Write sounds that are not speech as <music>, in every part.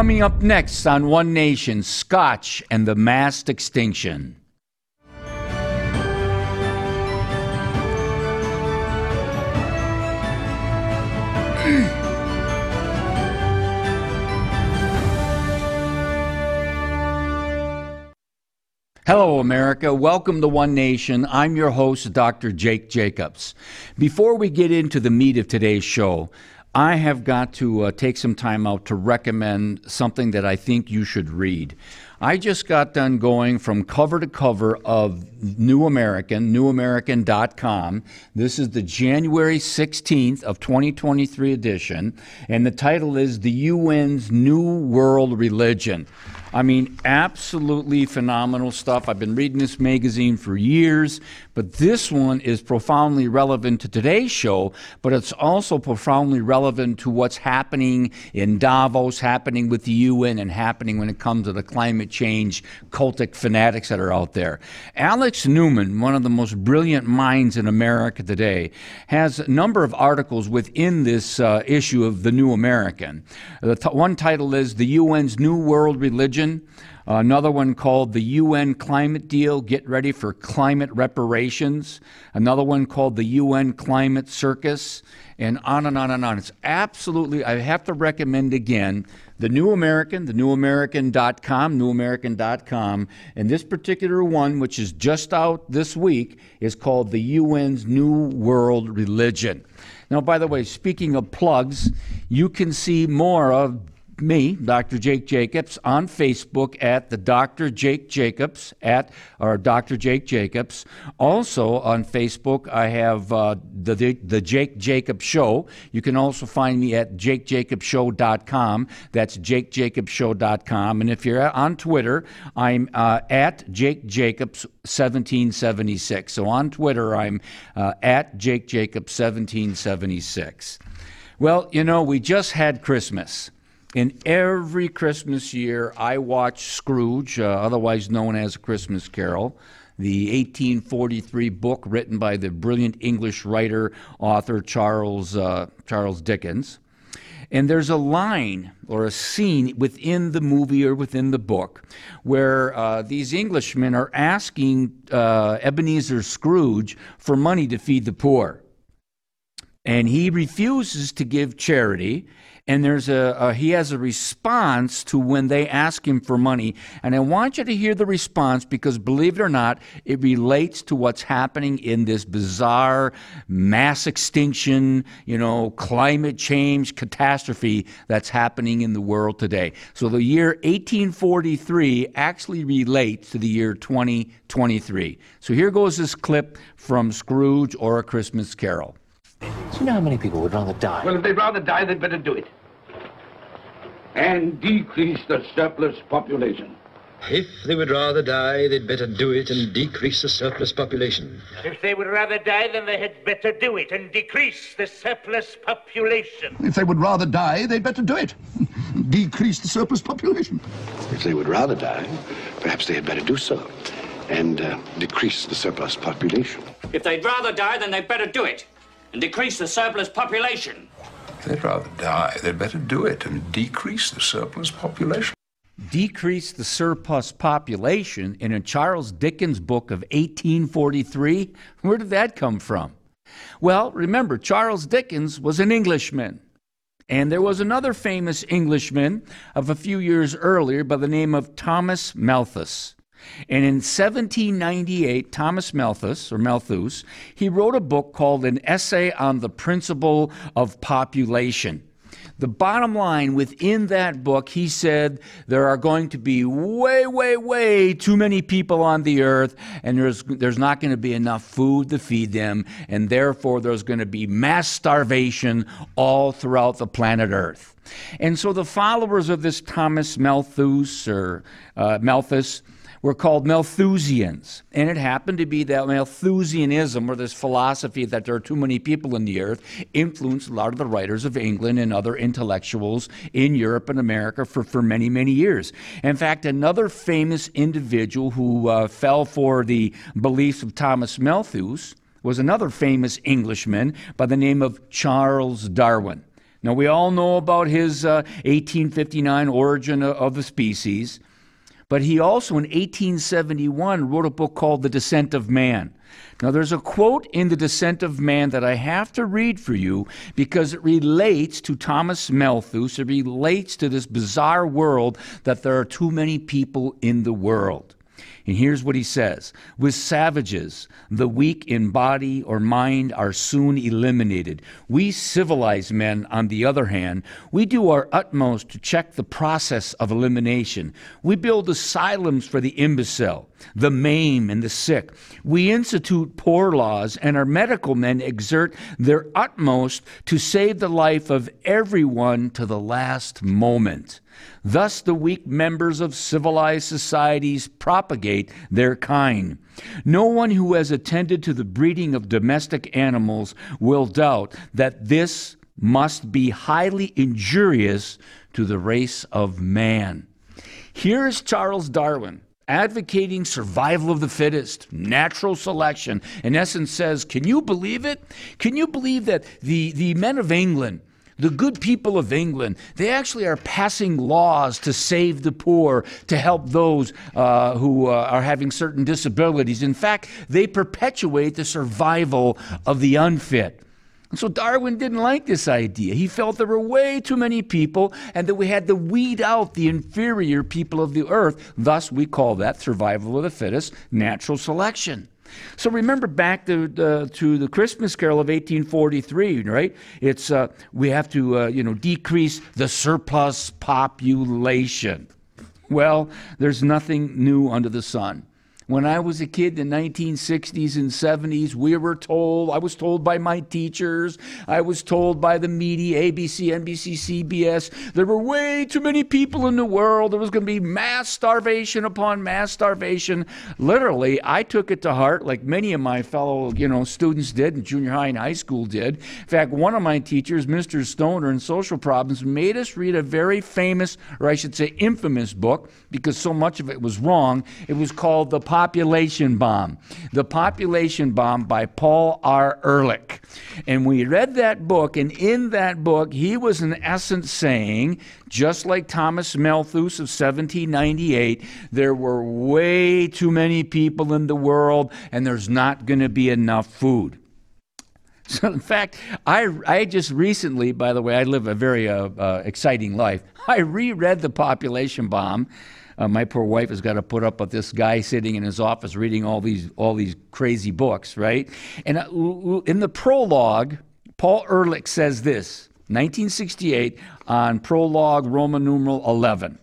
Coming up next on One Nation, Scotch and the Massed Extinction. <clears throat> Hello, America. Welcome to One Nation. I'm your host, Dr. Jake Jacobs. Before we get into the meat of today's show, I have got to uh, take some time out to recommend something that I think you should read. I just got done going from cover to cover of New American, newamerican.com. This is the January 16th of 2023 edition, and the title is The UN's New World Religion. I mean, absolutely phenomenal stuff. I've been reading this magazine for years, but this one is profoundly relevant to today's show, but it's also profoundly relevant to what's happening in Davos, happening with the UN, and happening when it comes to the climate change cultic fanatics that are out there. Alex Newman, one of the most brilliant minds in America today, has a number of articles within this uh, issue of The New American. The t- one title is The UN's New World Religion religion. Another one called the UN Climate Deal Get Ready for Climate Reparations. Another one called the UN Climate Circus. And on and on and on. It's absolutely, I have to recommend again the New American, the newamerican.com, newamerican.com. And this particular one, which is just out this week, is called the UN's New World Religion. Now, by the way, speaking of plugs, you can see more of me, Dr. Jake Jacobs, on Facebook at the Dr. Jake Jacobs at or Dr. Jake Jacobs. Also on Facebook, I have uh, the, the the Jake Jacobs Show. You can also find me at jakejacobshow.com. That's jakejacobshow.com. And if you're on Twitter, I'm uh, at Jake Jacobs 1776. So on Twitter, I'm uh, at Jake Jacobs 1776. Well, you know, we just had Christmas. In every Christmas year, I watch Scrooge, uh, otherwise known as A Christmas Carol, the 1843 book written by the brilliant English writer, author Charles, uh, Charles Dickens. And there's a line or a scene within the movie or within the book where uh, these Englishmen are asking uh, Ebenezer Scrooge for money to feed the poor. And he refuses to give charity and there's a, a, he has a response to when they ask him for money. And i want you to hear the response because believe it or not it relates to what's happening in this bizarre mass extinction you know climate change catastrophe that's happening in the world today. So the year 1843 actually relates to the year 2023 so here goes this clip from scrooge or a christmas carol you know how many people would rather die? Well, if they'd rather die, they'd better do it. And decrease the surplus population. If they would rather die, they'd better do it and decrease the surplus population. If they would rather die, then they had better do it and decrease the surplus population. If they would rather die, they'd better do it. <laughs> decrease the surplus population. If they would rather die, perhaps they had better do so and uh, decrease the surplus population. If they'd rather die, then they'd better do it and decrease the surplus population. They'd rather die, they'd better do it and decrease the surplus population. Decrease the surplus population in a Charles Dickens book of 1843? Where did that come from? Well, remember, Charles Dickens was an Englishman. And there was another famous Englishman of a few years earlier by the name of Thomas Malthus. And in 1798, Thomas Malthus, or Malthus, he wrote a book called An Essay on the Principle of Population. The bottom line within that book, he said there are going to be way, way, way too many people on the earth, and there's, there's not going to be enough food to feed them, and therefore there's going to be mass starvation all throughout the planet Earth. And so the followers of this Thomas Malthus, or uh, Malthus, were called Malthusians. And it happened to be that Malthusianism, or this philosophy that there are too many people in the earth, influenced a lot of the writers of England and other intellectuals in Europe and America for, for many, many years. In fact, another famous individual who uh, fell for the beliefs of Thomas Malthus was another famous Englishman by the name of Charles Darwin. Now, we all know about his uh, 1859 Origin of- of the Species, but he also in 1871 wrote a book called The Descent of Man. Now, there's a quote in The Descent of Man that I have to read for you because it relates to Thomas Malthus. It relates to this bizarre world that there are too many people in the world. And here's what he says With savages, the weak in body or mind are soon eliminated. We civilized men, on the other hand, we do our utmost to check the process of elimination. We build asylums for the imbecile, the maimed, and the sick. We institute poor laws, and our medical men exert their utmost to save the life of everyone to the last moment. Thus, the weak members of civilized societies propagate their kind. No one who has attended to the breeding of domestic animals will doubt that this must be highly injurious to the race of man. Here is Charles Darwin advocating survival of the fittest, natural selection. In essence, says, Can you believe it? Can you believe that the, the men of England, the good people of England, they actually are passing laws to save the poor, to help those uh, who uh, are having certain disabilities. In fact, they perpetuate the survival of the unfit. So Darwin didn't like this idea. He felt there were way too many people and that we had to weed out the inferior people of the earth. Thus, we call that survival of the fittest, natural selection. So remember back to, to the Christmas Carol of 1843, right? It's uh, we have to uh, you know decrease the surplus population. Well, there's nothing new under the sun. When I was a kid in the 1960s and 70s, we were told, I was told by my teachers, I was told by the media, ABC, NBC, CBS, there were way too many people in the world. There was going to be mass starvation upon mass starvation. Literally, I took it to heart, like many of my fellow, you know, students did, in junior high and high school did. In fact, one of my teachers, Mr. Stoner in social problems, made us read a very famous, or I should say infamous book, because so much of it was wrong. It was called The Population Bomb. The Population Bomb by Paul R. Ehrlich. And we read that book, and in that book, he was in essence saying, just like Thomas Malthus of 1798, there were way too many people in the world, and there's not going to be enough food. <laughs> So, in fact, I, I just recently, by the way, I live a very uh, uh, exciting life. <laughs> I reread The Population Bomb. Uh, my poor wife has got to put up with this guy sitting in his office reading all these all these crazy books, right? And uh, in the prologue, Paul Ehrlich says this, 1968, on prologue Roman numeral 11.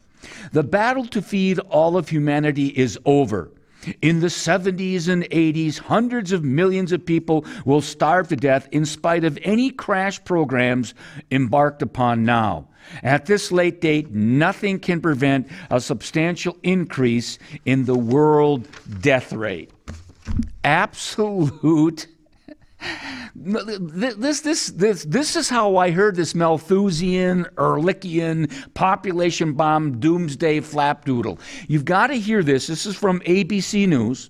The battle to feed all of humanity is over. In the 70s and 80s, hundreds of millions of people will starve to death in spite of any crash programs embarked upon now. At this late date, nothing can prevent a substantial increase in the world death rate. Absolute. This, this, this, this is how I heard this Malthusian, Ehrlichian population bomb doomsday flapdoodle. You've got to hear this. This is from ABC News.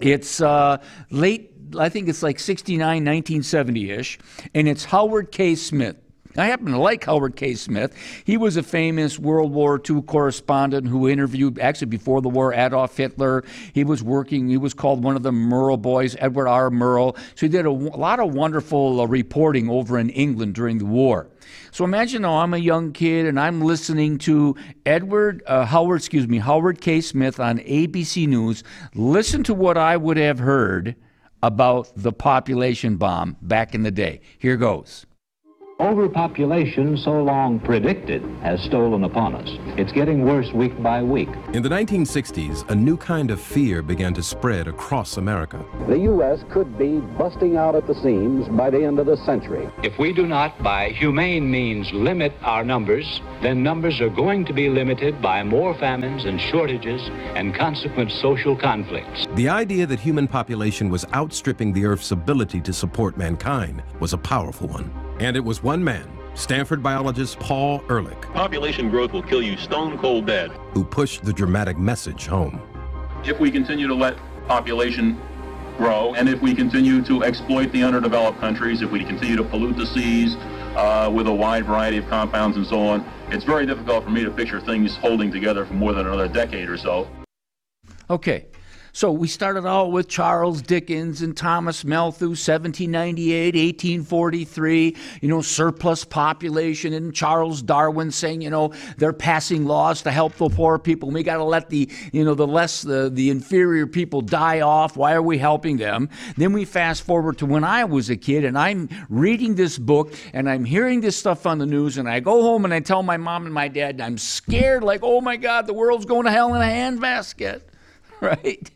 It's uh, late, I think it's like 69, 1970 ish, and it's Howard K. Smith. I happen to like Howard K. Smith. He was a famous World War II correspondent who interviewed, actually before the war, Adolf Hitler. He was working, he was called one of the Murrow boys, Edward R. Murrow. So he did a, a lot of wonderful uh, reporting over in England during the war. So imagine I'm a young kid and I'm listening to Edward uh, Howard, excuse me, Howard K. Smith on ABC News. Listen to what I would have heard about the population bomb back in the day. Here goes. Overpopulation, so long predicted, has stolen upon us. It's getting worse week by week. In the 1960s, a new kind of fear began to spread across America. The U.S. could be busting out at the seams by the end of the century. If we do not, by humane means, limit our numbers, then numbers are going to be limited by more famines and shortages and consequent social conflicts. The idea that human population was outstripping the Earth's ability to support mankind was a powerful one. And it was one man, Stanford biologist Paul Ehrlich, Population growth will kill you stone cold dead. who pushed the dramatic message home. If we continue to let population grow, and if we continue to exploit the underdeveloped countries, if we continue to pollute the seas, uh, with a wide variety of compounds and so on. It's very difficult for me to picture things holding together for more than another decade or so. Okay. So we started out with Charles Dickens and Thomas Malthus, 1798, 1843, you know, surplus population, and Charles Darwin saying, you know, they're passing laws to help the poor people. We got to let the, you know, the less, the, the inferior people die off. Why are we helping them? Then we fast forward to when I was a kid and I'm reading this book and I'm hearing this stuff on the news and I go home and I tell my mom and my dad, I'm scared, like, oh my God, the world's going to hell in a handbasket. <laughs> right?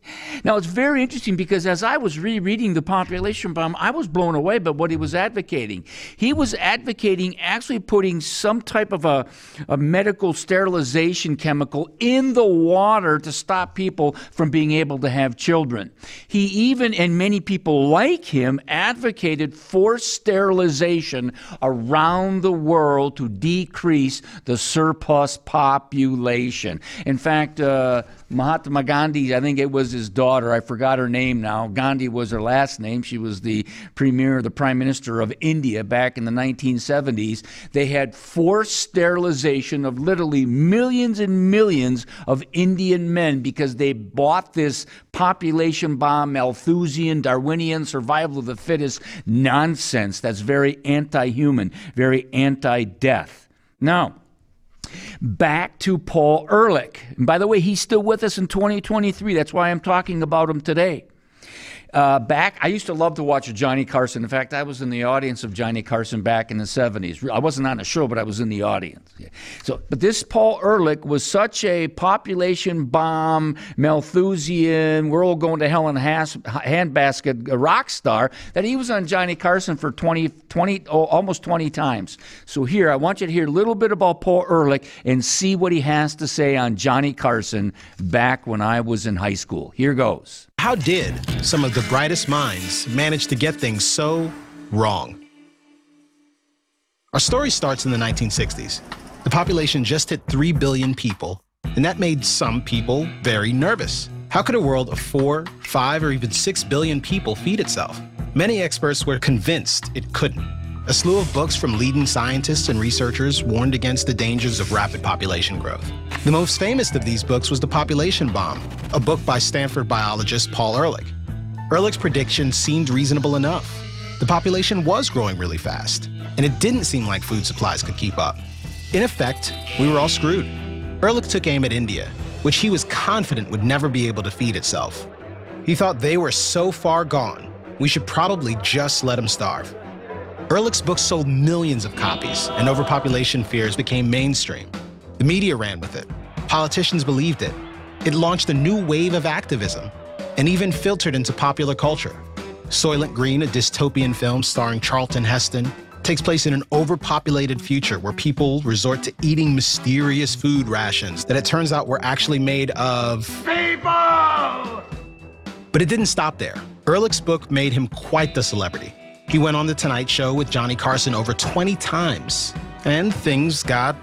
Now, it's very interesting because as I was rereading the population bomb, I was blown away by what he was advocating. He was advocating actually putting some type of a, a medical sterilization chemical in the water to stop people from being able to have children. He even, and many people like him, advocated forced sterilization around the world to decrease the surplus population. In fact, uh, Mahatma Gandhi, I think it was his daughter, I forgot her name now. Gandhi was her last name. She was the premier, the prime minister of India back in the 1970s. They had forced sterilization of literally millions and millions of Indian men because they bought this population bomb, Malthusian, Darwinian, survival of the fittest nonsense that's very anti human, very anti death. Now, back to Paul Ehrlich. And by the way, he's still with us in 2023. That's why I'm talking about him today. Uh, back, I used to love to watch Johnny Carson. In fact, I was in the audience of Johnny Carson back in the 70s. I wasn't on the show, but I was in the audience. So, but this Paul Ehrlich was such a population bomb, Malthusian, we're all going to hell in a has, handbasket rock star that he was on Johnny Carson for 20, 20 oh, almost 20 times. So here, I want you to hear a little bit about Paul Ehrlich and see what he has to say on Johnny Carson back when I was in high school. Here goes. How did some of the brightest minds manage to get things so wrong? Our story starts in the 1960s. The population just hit 3 billion people, and that made some people very nervous. How could a world of 4, 5, or even 6 billion people feed itself? Many experts were convinced it couldn't. A slew of books from leading scientists and researchers warned against the dangers of rapid population growth. The most famous of these books was The Population Bomb, a book by Stanford biologist Paul Ehrlich. Ehrlich's prediction seemed reasonable enough. The population was growing really fast, and it didn't seem like food supplies could keep up. In effect, we were all screwed. Ehrlich took aim at India, which he was confident would never be able to feed itself. He thought they were so far gone, we should probably just let them starve. Ehrlich's book sold millions of copies, and overpopulation fears became mainstream. The media ran with it. Politicians believed it. It launched a new wave of activism, and even filtered into popular culture. Soylent Green, a dystopian film starring Charlton Heston, takes place in an overpopulated future where people resort to eating mysterious food rations that it turns out were actually made of People! But it didn't stop there. Ehrlich's book made him quite the celebrity. He went on The Tonight Show with Johnny Carson over 20 times, and things got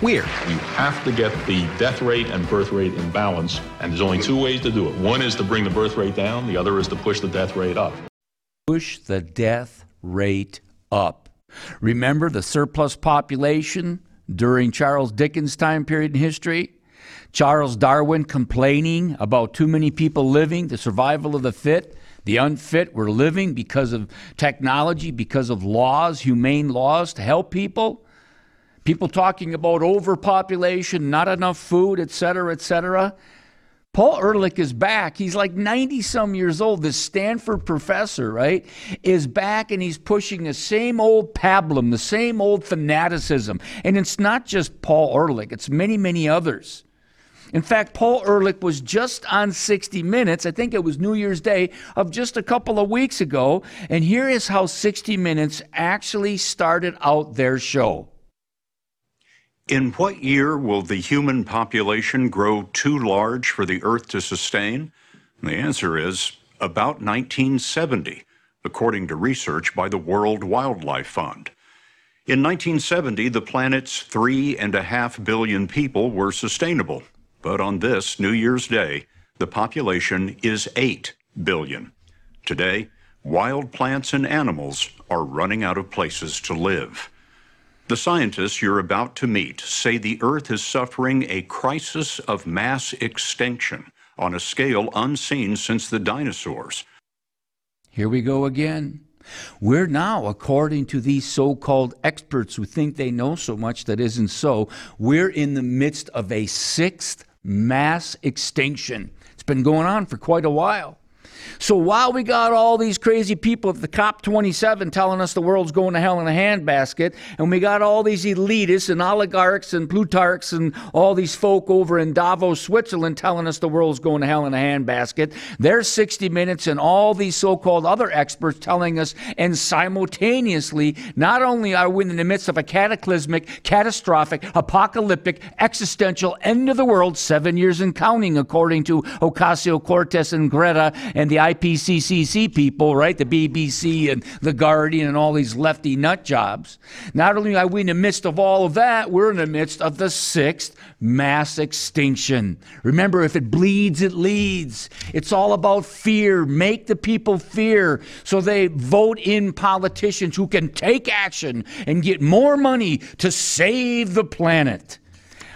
weird. You have to get the death rate and birth rate in balance, and there's only two ways to do it. One is to bring the birth rate down, the other is to push the death rate up. Push the death rate up. Remember the surplus population during Charles Dickens' time period in history? Charles Darwin complaining about too many people living, the survival of the fit. The unfit were living because of technology, because of laws, humane laws to help people. People talking about overpopulation, not enough food, et cetera, et cetera. Paul Ehrlich is back. He's like 90 some years old. This Stanford professor, right, is back and he's pushing the same old pablum, the same old fanaticism. And it's not just Paul Ehrlich, it's many, many others. In fact, Paul Ehrlich was just on 60 Minutes, I think it was New Year's Day of just a couple of weeks ago. And here is how 60 Minutes actually started out their show. In what year will the human population grow too large for the Earth to sustain? The answer is about 1970, according to research by the World Wildlife Fund. In 1970, the planet's three and a half billion people were sustainable. But on this New Year's Day, the population is 8 billion. Today, wild plants and animals are running out of places to live. The scientists you're about to meet say the Earth is suffering a crisis of mass extinction on a scale unseen since the dinosaurs. Here we go again. We're now, according to these so called experts who think they know so much that isn't so, we're in the midst of a sixth mass extinction. It's been going on for quite a while. So while we got all these crazy people at the COP27 telling us the world's going to hell in a handbasket, and we got all these elitists and oligarchs and plutarchs and all these folk over in Davos, Switzerland telling us the world's going to hell in a handbasket, there's 60 Minutes and all these so called other experts telling us, and simultaneously, not only are we in the midst of a cataclysmic, catastrophic, apocalyptic, existential end of the world, seven years and counting, according to Ocasio Cortez and Greta and the IPCCC people, right? The BBC and The Guardian and all these lefty nut jobs. Not only are we in the midst of all of that, we're in the midst of the sixth mass extinction. Remember, if it bleeds, it leads. It's all about fear. Make the people fear so they vote in politicians who can take action and get more money to save the planet.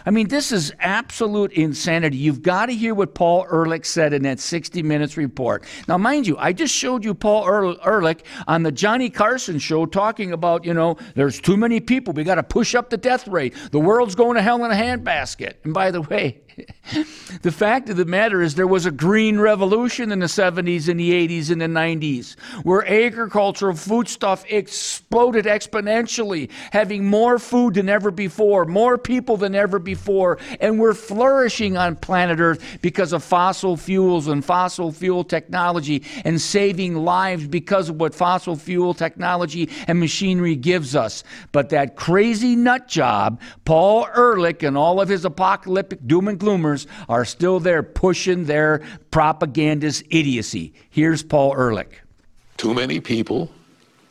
I mean, this is absolute insanity. You've got to hear what Paul Ehrlich said in that 60 Minutes report. Now, mind you, I just showed you Paul Ehrlich on the Johnny Carson show talking about, you know, there's too many people. We got to push up the death rate. The world's going to hell in a handbasket. And by the way, <laughs> the fact of the matter is, there was a green revolution in the 70s and the 80s and the 90s where agricultural foodstuff exploded exponentially, having more food than ever before, more people than ever before. And we're flourishing on planet Earth because of fossil fuels and fossil fuel technology and saving lives because of what fossil fuel technology and machinery gives us. But that crazy nut job, Paul Ehrlich and all of his apocalyptic doom and gloomers are still there pushing their propagandist idiocy. Here's Paul Ehrlich. Too many people,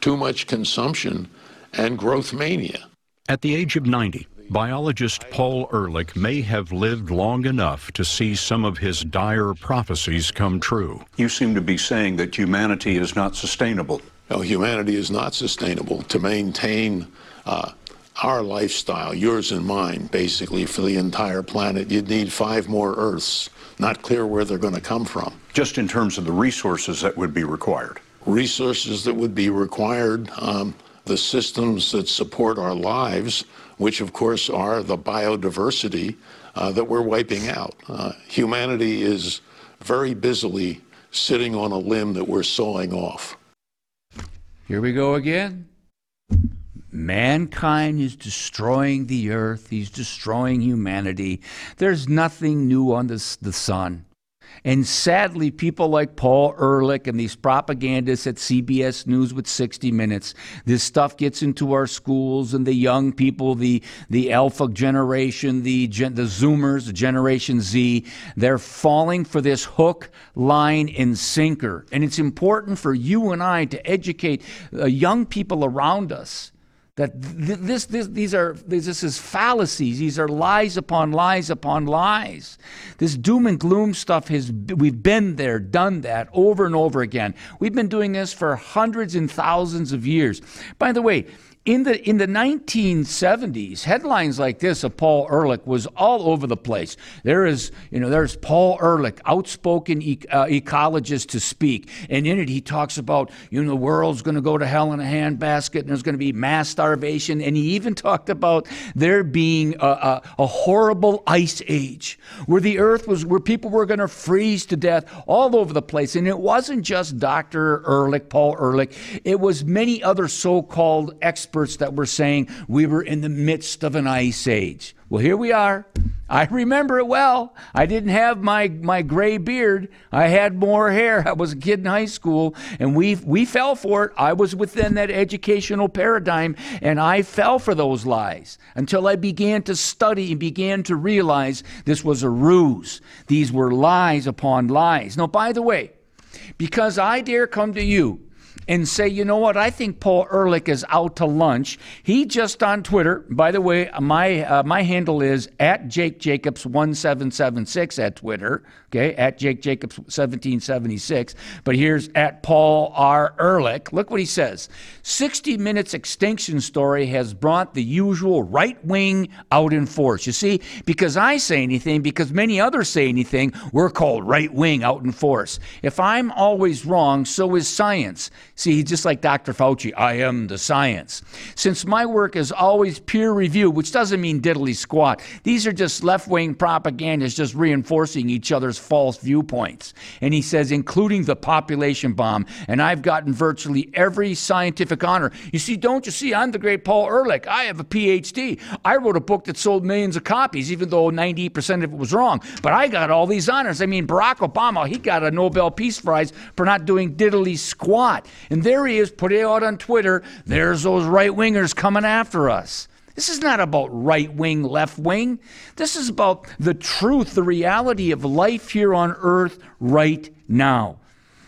too much consumption, and growth mania. At the age of 90, biologist Paul Ehrlich may have lived long enough to see some of his dire prophecies come true. You seem to be saying that humanity is not sustainable. No, humanity is not sustainable. To maintain uh, our lifestyle, yours and mine, basically, for the entire planet, you'd need five more Earths. Not clear where they're going to come from. Just in terms of the resources that would be required. Resources that would be required, um, the systems that support our lives, which of course are the biodiversity uh, that we're wiping out. Uh, humanity is very busily sitting on a limb that we're sawing off. Here we go again. Mankind is destroying the earth. He's destroying humanity. There's nothing new under the sun. And sadly, people like Paul Ehrlich and these propagandists at CBS News with 60 Minutes, this stuff gets into our schools and the young people, the, the alpha generation, the, gen, the Zoomers, the Generation Z, they're falling for this hook, line, and sinker. And it's important for you and I to educate uh, young people around us that this, this, these are this is fallacies. These are lies upon lies upon lies. This doom and gloom stuff has we've been there done that over and over again. We've been doing this for hundreds and thousands of years. By the way in the in the 1970s, headlines like this of Paul Ehrlich was all over the place. There is, you know, there's Paul Ehrlich, outspoken uh, ecologist to speak, and in it he talks about, you know, the world's going to go to hell in a handbasket, and there's going to be mass starvation, and he even talked about there being a, a, a horrible ice age where the earth was, where people were going to freeze to death all over the place, and it wasn't just Dr. Ehrlich, Paul Ehrlich, it was many other so-called experts experts that were saying we were in the midst of an ice age. Well, here we are. I remember it well. I didn't have my, my gray beard. I had more hair. <laughs> I was a kid in high school, and we, we fell for it. I was within that educational paradigm, and I fell for those lies until I began to study and began to realize this was a ruse. These were lies upon lies. Now, by the way, because I dare come to you and say, you know what, I think Paul Ehrlich is out to lunch. He just on Twitter, by the way, my uh, my handle is at Jake Jacobs 1776 at Twitter, okay, at Jake Jacobs 1776. But here's at Paul R. Ehrlich. Look what he says 60 Minutes Extinction Story has brought the usual right wing out in force. You see, because I say anything, because many others say anything, we're called right wing out in force. If I'm always wrong, so is science. See, he's just like Dr. Fauci. I am the science. Since my work is always peer reviewed, which doesn't mean diddly squat, these are just left wing propagandists just reinforcing each other's false viewpoints. And he says, including the population bomb. And I've gotten virtually every scientific honor. You see, don't you see? I'm the great Paul Ehrlich. I have a PhD. I wrote a book that sold millions of copies, even though 98% of it was wrong. But I got all these honors. I mean, Barack Obama, he got a Nobel Peace Prize for not doing diddly squat. And there he is, putting it out on Twitter. There's those right wingers coming after us. This is not about right wing, left wing. This is about the truth, the reality of life here on earth right now.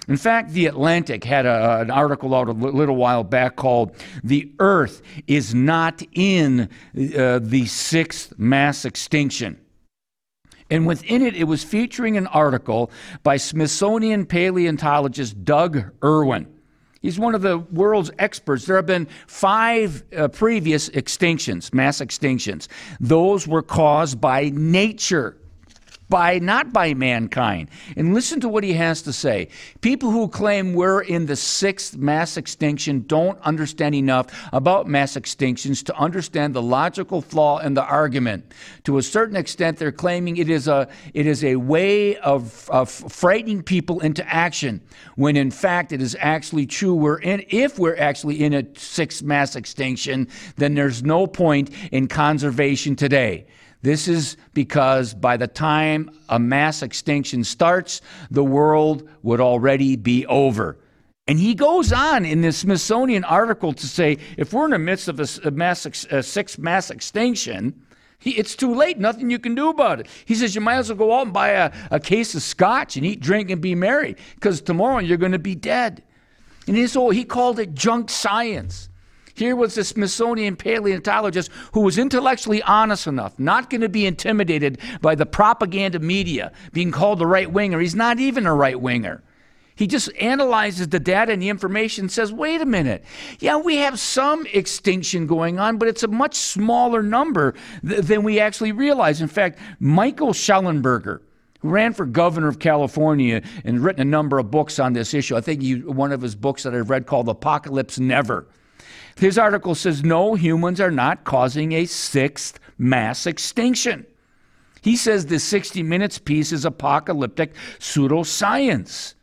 In fact, The Atlantic had a, an article out a little while back called The Earth is Not in uh, the Sixth Mass Extinction. And within it, it was featuring an article by Smithsonian paleontologist Doug Erwin. He's one of the world's experts. There have been five uh, previous extinctions, mass extinctions. Those were caused by nature by not by mankind. And listen to what he has to say. People who claim we're in the sixth mass extinction don't understand enough about mass extinctions to understand the logical flaw in the argument. To a certain extent, they're claiming it is a it is a way of, of frightening people into action, when in fact it is actually true. We're in if we're actually in a sixth mass extinction, then there's no point in conservation today. This is because by the time a mass extinction starts, the world would already be over. And he goes on in this Smithsonian article to say if we're in the midst of a, mass, a sixth mass extinction, it's too late. Nothing you can do about it. He says you might as well go out and buy a, a case of scotch and eat, drink, and be merry because tomorrow you're going to be dead. And whole, he called it junk science. Here was the Smithsonian paleontologist who was intellectually honest enough, not going to be intimidated by the propaganda media, being called a right winger. He's not even a right winger. He just analyzes the data and the information and says, wait a minute. Yeah, we have some extinction going on, but it's a much smaller number th- than we actually realize. In fact, Michael Shellenberger, who ran for governor of California and written a number of books on this issue, I think one of his books that I've read called Apocalypse Never his article says no, humans are not causing a sixth mass extinction. He says the 60 Minutes piece is apocalyptic pseudoscience.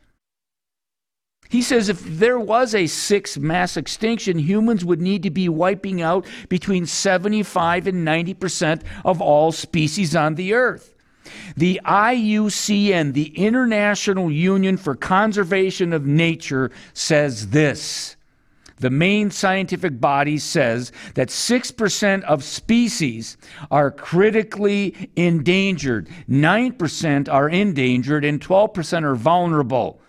He says if there was a sixth mass extinction, humans would need to be wiping out between 75 and 90% of all species on the earth. The IUCN, the International Union for Conservation of Nature, says this the main scientific body says that 6% of species are critically endangered, 9% are endangered, and 12% are vulnerable.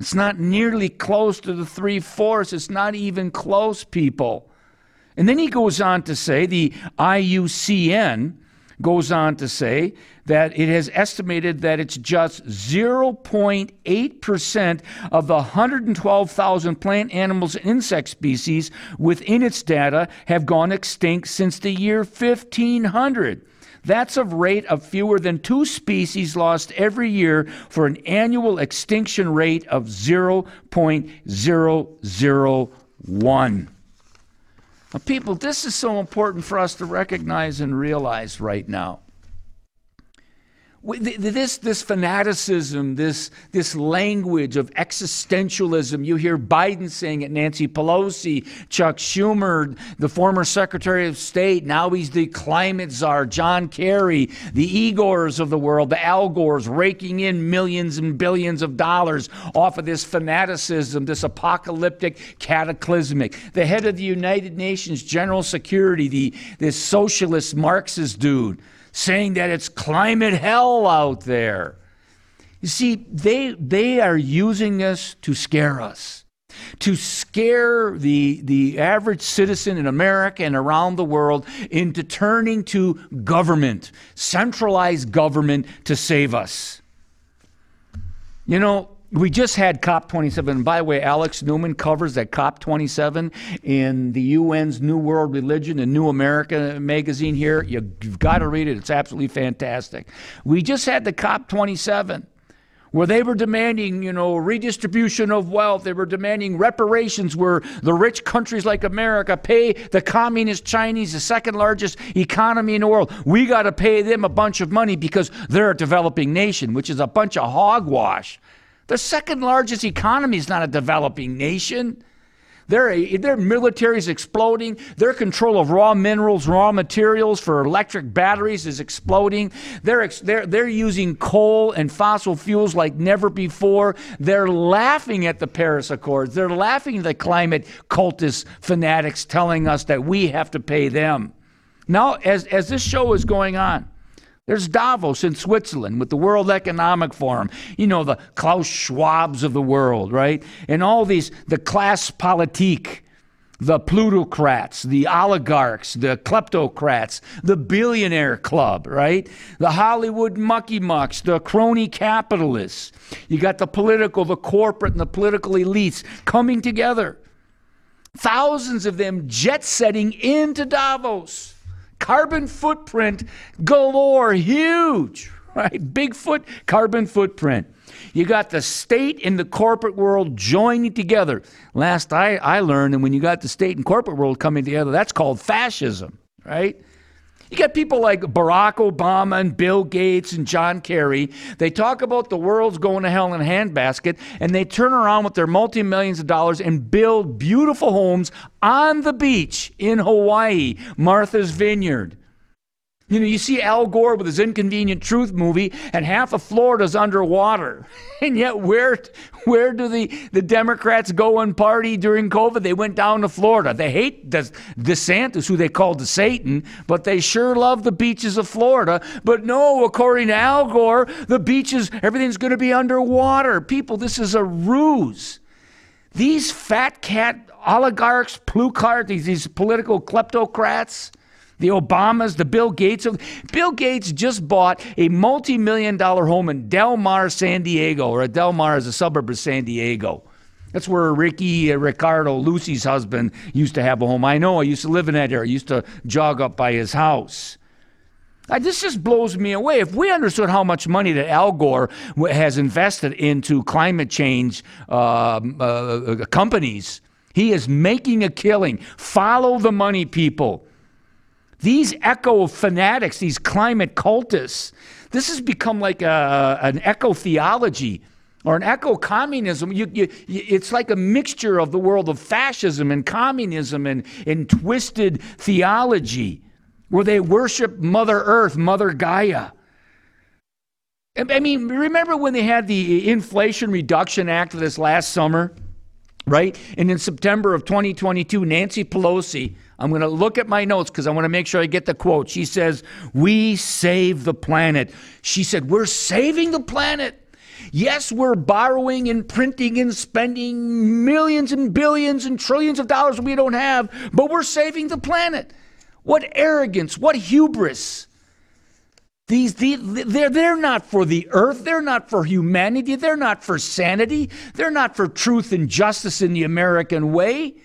It's not nearly close to the three fourths. It's not even close, people. And then he goes on to say the IUCN goes on to say that it has estimated that it's just 0.8% of the 112,000 plant, animals, and insect species within its data have gone extinct since the year 1500. That's a rate of fewer than two species lost every year for an annual extinction rate of 0.001. Now, people, this is so important for us to recognize and realize right now this, this fanaticism, this, this language of existentialism, you hear Biden saying it, Nancy Pelosi, Chuck Schumer, the former Secretary of State, now he's the climate czar, John Kerry, the Igors of the world, the Al Gores, raking in millions and billions of dollars off of this fanaticism, this apocalyptic, cataclysmic. The head of the United Nations General Security, the, this socialist Marxist dude saying that it's climate hell out there. You see, they, they are using us to scare us. to scare the, the average citizen in America and around the world into turning to government, centralized government to save us. You know, we just had COP27. And by the way, Alex Newman covers that COP27 in the UN's New World Religion and New America magazine here. You've got to read it, it's absolutely fantastic. We just had the COP27 where they were demanding, you know, redistribution of wealth. They were demanding reparations where the rich countries like America pay the communist Chinese, the second largest economy in the world. We got to pay them a bunch of money because they're a developing nation, which is a bunch of hogwash. The second largest economy is not a developing nation. Their, their military is exploding. Their control of raw minerals, raw materials for electric batteries is exploding. They're, they're, they're using coal and fossil fuels like never before. They're laughing at the Paris Accords. They're laughing at the climate cultist fanatics telling us that we have to pay them. Now, as, as this show is going on, there's Davos in Switzerland with the World Economic Forum. You know, the Klaus Schwabs of the world, right? And all these, the class politique, the plutocrats, the oligarchs, the kleptocrats, the billionaire club, right? The Hollywood mucky mucks, the crony capitalists. You got the political, the corporate, and the political elites coming together. Thousands of them jet setting into Davos carbon footprint galore, huge, right? Bigfoot carbon footprint. You got the state and the corporate world joining together. Last I, I learned, and when you got the state and corporate world coming together, that's called fascism, right? You got people like Barack Obama and Bill Gates and John Kerry. They talk about the world's going to hell in a handbasket, and they turn around with their multi millions of dollars and build beautiful homes on the beach in Hawaii, Martha's Vineyard. You know, you see Al Gore with his Inconvenient Truth movie, and half of Florida's underwater. <laughs> And yet, where, where do the, the Democrats go and party during COVID? They went down to Florida. They hate DeSantis, who they called the Satan, but they sure love the beaches of Florida. But no, according to Al Gore, the beaches, everything's going to be underwater. People, this is a ruse. These fat cat oligarchs, plutocrats, these, these political kleptocrats, the Obamas, the Bill Gates. Bill Gates just bought a multi million dollar home in Del Mar, San Diego, or Del Mar is a suburb of San Diego. That's where Ricky uh, Ricardo, Lucy's husband, used to have a home. I know. I used to live in that area. I used to jog up by his house. I, this just blows me away. If we understood how much money that Al Gore has invested into climate change um, uh, uh, companies, he is making a killing. Follow the money, people. These eco fanatics, these climate cultists, this has become like a, an eco theology or an eco communism. You, you, it's like a mixture of the world of fascism and communism and, and twisted theology where they worship Mother Earth, Mother Gaia. I mean, remember when they had the Inflation Reduction Act this last summer, right? And in September of 2022, Nancy Pelosi I'm going to look at my notes because I want to make sure I get the quote. She says, We save the planet. She said, We're saving the planet. Yes, we're borrowing and printing and spending millions and billions and trillions of dollars we don't have, but we're saving the planet. What arrogance, what hubris. These, they're, they're not for the earth. They're not for humanity. They're not for sanity. They're not for truth and justice in the American way.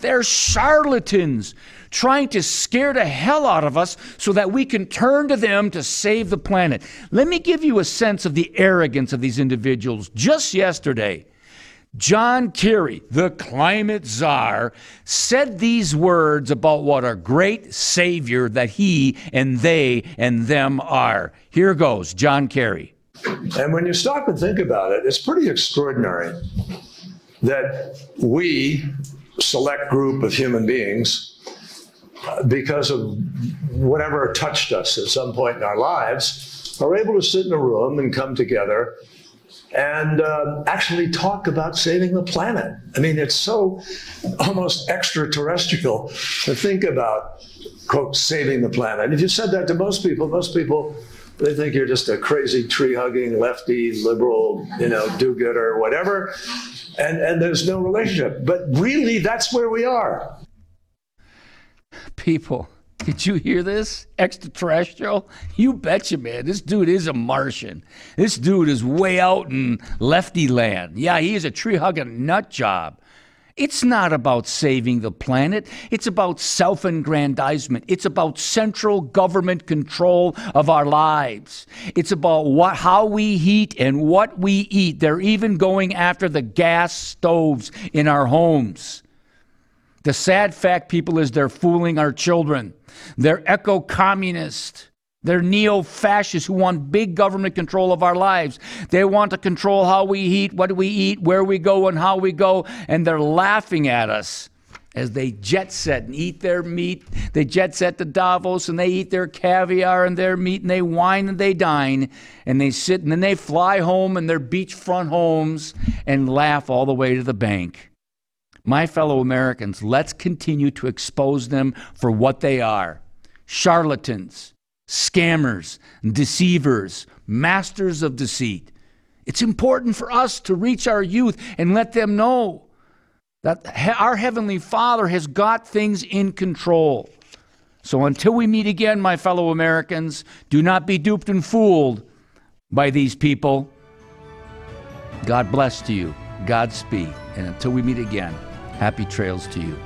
They're charlatans trying to scare the hell out of us so that we can turn to them to save the planet. Let me give you a sense of the arrogance of these individuals. Just yesterday, John Kerry, the climate czar, said these words about what a great savior that he and they and them are. Here goes John Kerry. And when you stop and think about it, it's pretty extraordinary that we, select group of human beings because of whatever touched us at some point in our lives are able to sit in a room and come together and uh, actually talk about saving the planet. I mean, it's so almost extraterrestrial to think about, quote, saving the planet. If you said that to most people, most people, they think you're just a crazy tree hugging lefty liberal, you know, do gooder, whatever. And, and there's no relationship. But really, that's where we are. People, did you hear this? Extraterrestrial? You betcha, man. This dude is a Martian. This dude is way out in lefty land. Yeah, he is a tree hugging nut job. It's not about saving the planet. It's about self aggrandizement. It's about central government control of our lives. It's about what, how we heat and what we eat. They're even going after the gas stoves in our homes. The sad fact, people, is they're fooling our children. They're eco communist. They're neo fascists who want big government control of our lives. They want to control how we eat, what we eat, where we go, and how we go. And they're laughing at us as they jet set and eat their meat. They jet set to Davos and they eat their caviar and their meat and they wine and they dine and they sit and then they fly home in their beachfront homes and laugh all the way to the bank. My fellow Americans, let's continue to expose them for what they are charlatans, scammers, deceivers, masters of deceit. It's important for us to reach our youth and let them know that our Heavenly Father has got things in control. So until we meet again, my fellow Americans, do not be duped and fooled by these people. God bless to you. Godspeed. And until we meet again, happy trails to you.